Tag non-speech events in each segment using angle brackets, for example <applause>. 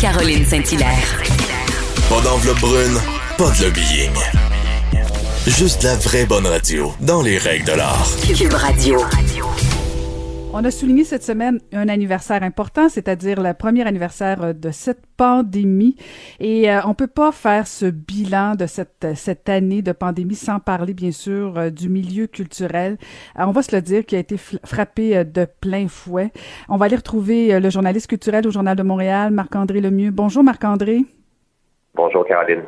Caroline Saint-Hilaire. Pas d'enveloppe brune, pas de lobbying. Juste la vraie bonne radio, dans les règles de l'art. Cube Radio. On a souligné cette semaine un anniversaire important, c'est-à-dire le premier anniversaire euh, de cette pandémie. Et euh, on peut pas faire ce bilan de cette, cette année de pandémie sans parler, bien sûr, euh, du milieu culturel. on va se le dire, qui a été frappé de plein fouet. On va aller retrouver le journaliste culturel au Journal de Montréal, Marc-André Lemieux. Bonjour, Marc-André. Bonjour, Caroline.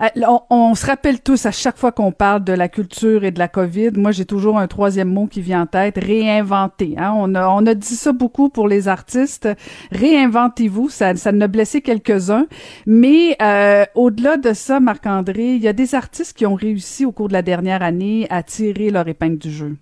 Euh, on, se rappelle tous à chaque fois qu'on parle de la culture et de la COVID, moi j'ai toujours un troisième mot qui vient en tête, réinventer. Hein? On, a, on a dit ça beaucoup pour les artistes. Réinventez-vous, ça, ça blessé quelques-uns. Mais euh, au-delà de ça, Marc-André, il y a des artistes qui ont réussi au cours de la dernière année à tirer leur épingle du jeu.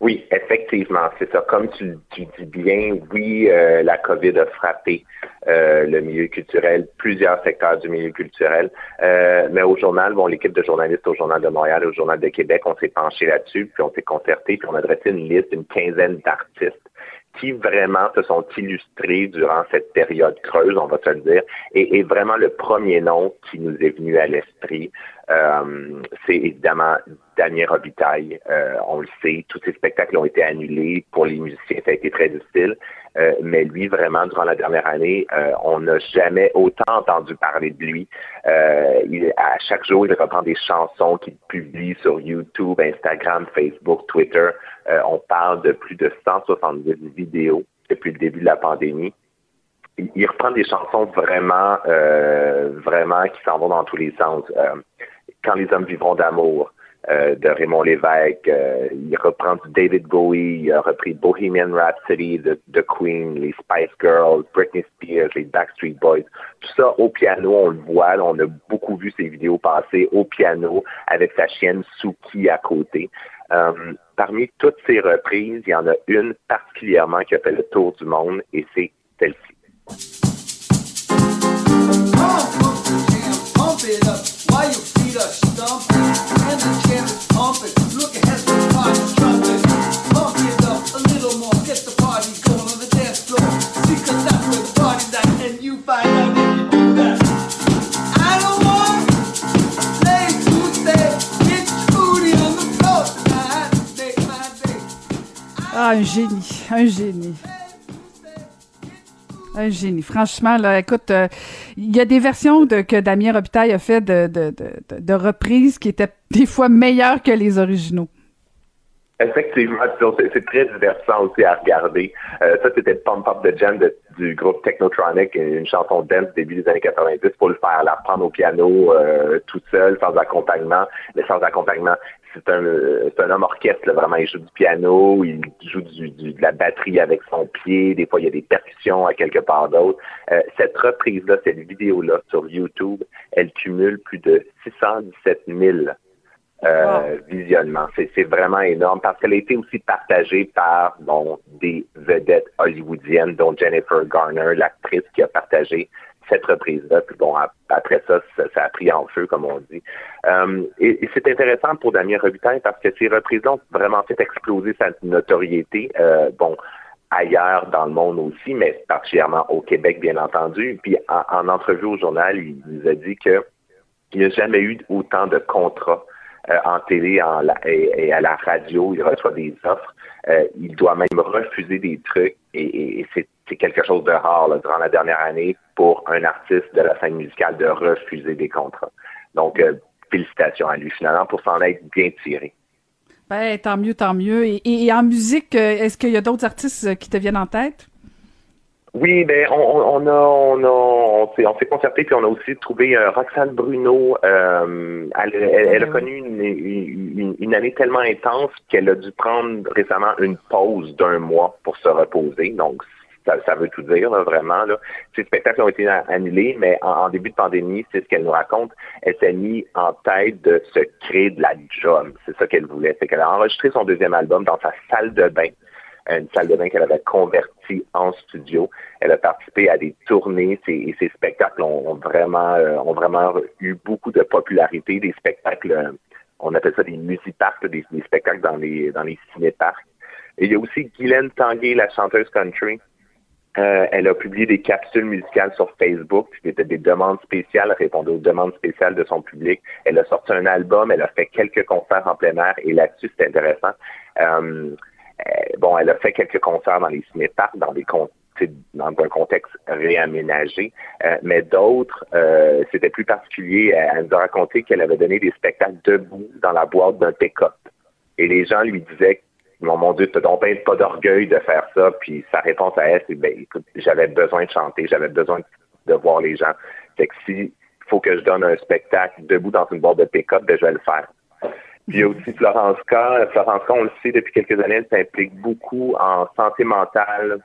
Oui, effectivement, c'est ça. Comme tu, tu, dis bien, oui, euh, la COVID a frappé euh, le milieu culturel, plusieurs secteurs du milieu culturel. Euh, mais au journal, bon, l'équipe de journalistes au Journal de Montréal et au Journal de Québec, on s'est penché là-dessus, puis on s'est concerté, puis on a dressé une liste d'une quinzaine d'artistes qui vraiment se sont illustrés durant cette période creuse, on va se le dire. Et, vraiment le premier nom qui nous est venu à l'esprit, euh, c'est évidemment Damien Robitaille. Euh, on le sait, tous ses spectacles ont été annulés. Pour les musiciens, ça a été très difficile. Euh, mais lui, vraiment, durant la dernière année, on n'a jamais autant entendu parler de lui. Il, à chaque jour, il reprend des chansons qu'il publie sur YouTube, Instagram, Facebook, Twitter. On parle de plus de 170 vidéos depuis le début de la pandémie il reprend des chansons vraiment, vraiment qui s'en vont dans tous les sens. Quand les hommes vivront d'amour euh, de Raymond Lévesque, euh, il reprend du David Bowie, il a repris Bohemian Rhapsody de Queen, les Spice Girls, Britney Spears, les Backstreet Boys. Tout ça au piano, on le voit, on a beaucoup vu ces vidéos passer au piano avec sa chienne Suki à côté. Euh, parmi toutes ces reprises, il y en a une particulièrement qui a fait le tour du monde et c'est celle-ci. Ah, un génie, un génie. Un génie. Franchement, là, écoute, euh, il y a des versions de, que Damien Robitaille a fait de, de, reprises qui étaient des fois meilleures que les originaux. Effectivement, c'est très divertissant aussi à regarder. Euh, ça, c'était Pump Up the Jam du groupe Technotronic, une chanson dance début des années 90 pour le faire la prendre au piano euh, tout seul, sans accompagnement. Mais sans accompagnement, c'est un, un homme orchestre, vraiment. Il joue du piano, il joue du, de la batterie avec son pied. Des fois, il y a des percussions à quelque part d'autre. Euh, cette reprise-là, cette vidéo-là sur YouTube, elle cumule plus de 617 000 euh, visionnements. C'est vraiment énorme parce qu'elle a été aussi partagée par bon, des vedettes hollywoodiennes, dont Jennifer Garner, l'actrice qui a partagé cette reprise-là. Puis bon, après ça, ça, a pris en feu, comme on dit. Euh, et, c'est intéressant pour Damien Robitaille parce que ces reprises-là ont vraiment fait exploser sa notoriété. Euh, bon, ailleurs dans le monde aussi, mais particulièrement au Québec, bien entendu. Puis en, entrevue au journal, il nous a dit que il n'y a jamais eu autant de contrats en télé et, à la radio. Il reçoit des offres. il doit même refuser des trucs et, c'est quelque chose de rare durant la dernière année pour un artiste de la scène musicale de refuser des contrats. Donc, euh, félicitations à lui finalement pour s'en être bien tiré. Ben, tant mieux, tant mieux. Et, en musique, euh, est-ce qu'il y a d'autres artistes euh, qui te viennent en tête? Oui, ben on, a on a on s'est concerté puis on a aussi trouvé Roxane Bruno. elle, a ben connu une, une, année tellement intense qu'elle a dû prendre récemment une pause d'un mois pour se reposer. Donc ça, veut tout dire, vraiment. Là. Ces spectacles ont été annulés, mais en, début de pandémie, c'est ce qu'elle nous raconte. Elle s'est mise en tête de se créer de la job. C'est ça qu'elle voulait. C'est qu'elle a enregistré son deuxième album dans sa salle de bain une salle de bain qu'elle avait convertie en studio. Elle a participé à des tournées et ces spectacles ont, vraiment euh, ont vraiment eu beaucoup de popularité. Des spectacles, euh, on appelle ça des musiparks, des, des spectacles dans les dans les cinéparks. Il y a aussi Guylaine Tanguay, la chanteuse country, Euh, elle a publié des capsules musicales sur Facebook, c'était des demandes spéciales, répondait aux demandes spéciales de son public. Elle a sorti un album, elle a fait quelques concerts en plein air et là-dessus, c'est intéressant. Bon, elle a fait quelques concerts dans les cinéparks, dans des dans un contexte réaménagé, mais d'autres, c'était plus particulier. Elle nous a raconté qu'elle avait donné des spectacles debout dans la boîte d'un pick-up. Et les gens lui disaient mon, mon Dieu, t'as donc pas d'orgueil de faire ça. Puis sa réponse à elle, c'est ben écoute, j'avais besoin de chanter, j'avais besoin de voir les gens. Fait que si faut que je donne un spectacle debout dans une boîte de pick-up, ben je vais le faire. Il y a aussi Florence K. Florence K, on le sait depuis quelques années, elle s'implique beaucoup en santé mentale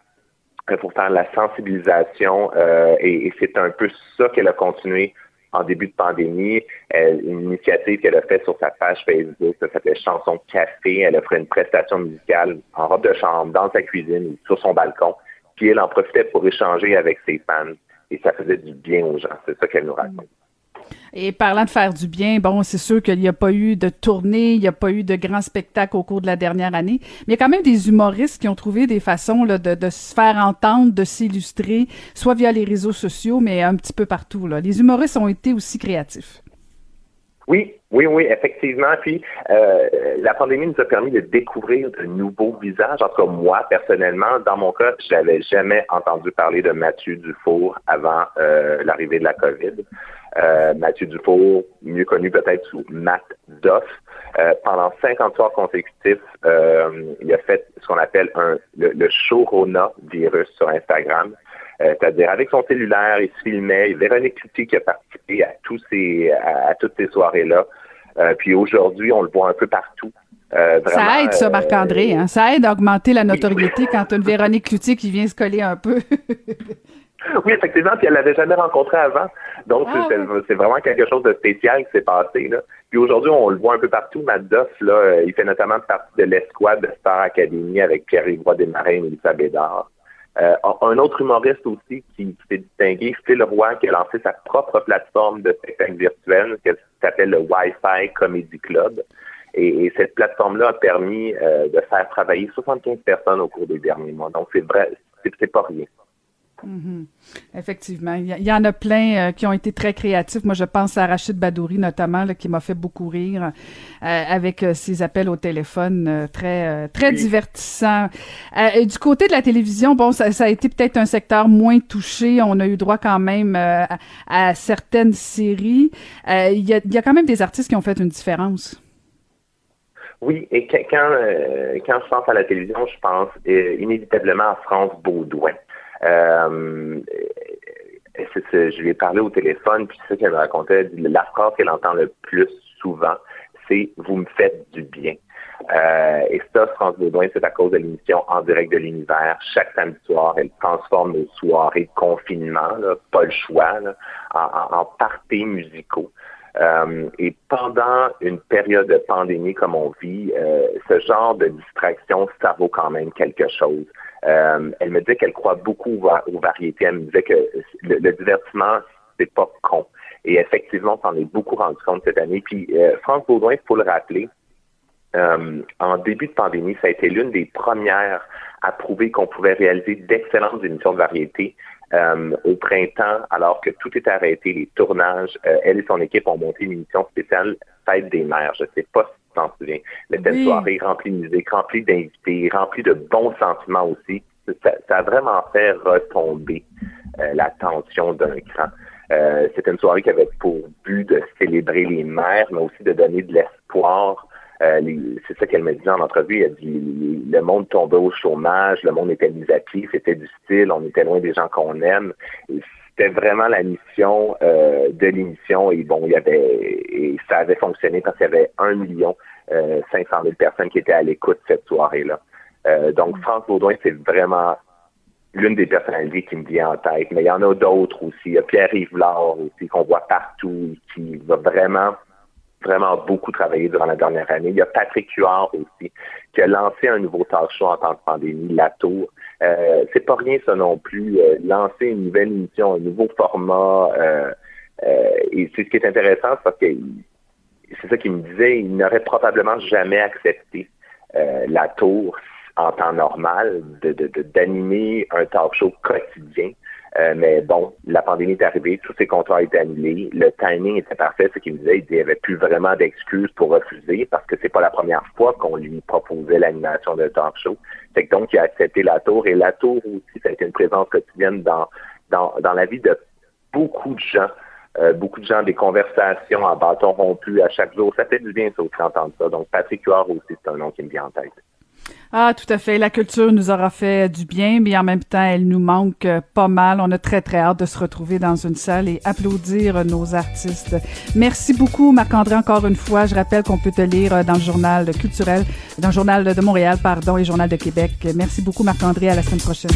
euh, pour faire la sensibilisation euh, et, et c'est un peu ça qu'elle a continué en début de pandémie, une initiative qu'elle a faite sur sa page Facebook, ça s'appelait Chanson Café. Elle offrait une prestation musicale en robe de chambre, dans sa cuisine, sur son balcon. Puis elle en profitait pour échanger avec ses fans. Et ça faisait du bien aux gens. C'est ça qu'elle nous raconte. Et parlant de faire du bien, bon, c'est sûr qu'il n'y a pas eu de tournée, il n'y a pas eu de grands spectacles au cours de la dernière année, mais il y a quand même des humoristes qui ont trouvé des façons là, de, se faire entendre, de s'illustrer, soit via les réseaux sociaux, mais un petit peu partout. Là. Les humoristes ont été aussi créatifs. Oui, oui, oui, effectivement. Puis euh, la pandémie nous a permis de découvrir de nouveaux visages. En tout cas, moi, personnellement, dans mon cas, je n'avais jamais entendu parler de Mathieu Dufour avant euh, l'arrivée de la COVID. Euh, Mathieu Dufour, mieux connu peut-être sous Matt Duff. Euh, pendant 50 soirs consécutifs, euh, il a fait ce qu'on appelle un, le, le Shorona virus sur Instagram. C'est-à-dire avec son cellulaire, il se filmait. Véronique Cloutier qui a participé à tous ces à, toutes ces soirées-là. puis aujourd'hui, on le voit un peu partout. ça aide, ça, Marc-André. Hein? Ça aide à augmenter la notoriété quand une Véronique Cloutier qui vient se coller un peu. <laughs> Oui, effectivement, puis elle l'avait jamais rencontré avant. Donc, ah, c'est vraiment quelque chose de spécial qui s'est passé. Là. Puis aujourd'hui, on le voit un peu partout. Matt Duff, là, euh, il fait notamment partie de l'escouade de Star Academy avec Pierre-Yves Desmarais et Mélissa Bédard. Euh, un autre humoriste aussi qui, s'est distingué, Phil Roy, qui a lancé sa propre plateforme de spectacle virtuel qui s'appelle le Wi-Fi Comedy Club. Et, cette plateforme-là a permis euh, de faire travailler 75 personnes au cours des derniers mois. Donc, c'est vrai, c'est pas rien. Mhm. Effectivement. Il y, en a plein euh, qui ont été très créatifs. Moi, je pense à Rachid Badouri, notamment, qui m'a fait beaucoup rire euh, avec euh, ses appels au téléphone très, très divertissants. du côté de la télévision, bon, ça, a été peut-être un secteur moins touché. On a eu droit quand même à, certaines séries. Il y, a, y, a, quand même des artistes qui ont fait une différence. Oui, et quand, quand je pense à la télévision, je pense inévitablement à France Baudouin. Euh, je lui ai parlé au téléphone, puis c'est ça qu'elle me racontait. La phrase qu'elle entend le plus souvent, c'est Vous me faites du bien. Euh, et ça, France Baudouin, c'est à cause de l'émission En direct de l'univers. Chaque samedi soir, elle transforme nos soirées de confinement, pas le choix, en, en, parties musicaux. Euh, et pendant une période de pandémie comme on vit, ce genre de distraction, ça vaut quand même quelque chose. Euh, elle me disait qu'elle croit beaucoup aux, variétés. Elle me disait que le, divertissement, c'est pas con. Et effectivement, on s'en est beaucoup rendu compte cette année. Puis euh, France Baudouin, il faut le rappeler, euh, en début de pandémie, ça a été l'une des premières à prouver qu'on pouvait réaliser d'excellentes émissions de variété au printemps, alors que tout était arrêté, les tournages. elle et son équipe ont monté une émission spéciale Fête des mères. Je ne sais pas t'en souviens. La belle soirée remplie de musique, remplie d'invités, remplie de bons sentiments aussi. Ça, a vraiment fait retomber euh, la tension d'un cran. Euh, C'était une soirée qui avait pour but de célébrer les mères, mais aussi de donner de l'espoir. Euh, c'est ça qu'elle me disait en entrevue. Elle dit le monde tombait au chômage, le monde était mis à pied, c'était du style, on était loin des gens qu'on aime. C'était vraiment la mission euh, de l'émission et bon, il y avait et ça avait fonctionné parce qu'il y avait un million 500 euh, 000 personnes qui étaient à l'écoute cette soirée-là. Euh, donc, France Baudouin, c'est vraiment l'une des personnalités qui me vient en tête. Mais il y en a d'autres aussi. Il y a Pierre Rivlard aussi, qu'on voit partout, qui va vraiment, vraiment beaucoup travailler durant la dernière année. Il y a Patrick Huard aussi, qui a lancé un nouveau talk en temps de pandémie, La Tour. Euh, c'est pas rien ça non plus. Euh, lancer une nouvelle émission, un nouveau format. et c'est ce qui est intéressant, parce que c'est ça qu'il me disait, il n'aurait probablement jamais accepté euh, la tour en temps normal, de d'animer un talk show quotidien. Euh, mais bon, la pandémie est arrivée, tous ces contrats ont été annulés, le timing était parfait, ce qu'il me disait, il n'y avait plus vraiment d'excuses pour refuser parce que c'est pas la première fois qu'on lui proposait l'animation d'un talk show. C'est donc il a accepté la tour et la tour aussi, ça a été une présence quotidienne dans dans, dans la vie de beaucoup de gens. Euh, beaucoup de gens, des conversations à bâton rompu à chaque jour. Ça fait du bien, ça aussi, entendre ça. Donc, Patrick Huard aussi, c'est un nom qui me vient en tête. Ah, tout à fait. La culture nous aura fait du bien, mais en même temps, elle nous manque pas mal. On a très, très hâte de se retrouver dans une salle et applaudir nos artistes. Merci beaucoup, Marc-André, encore une fois. Je rappelle qu'on peut te lire dans le journal culturel, dans le journal de Montréal, pardon, et le journal de Québec. Merci beaucoup, Marc-André. À la semaine prochaine.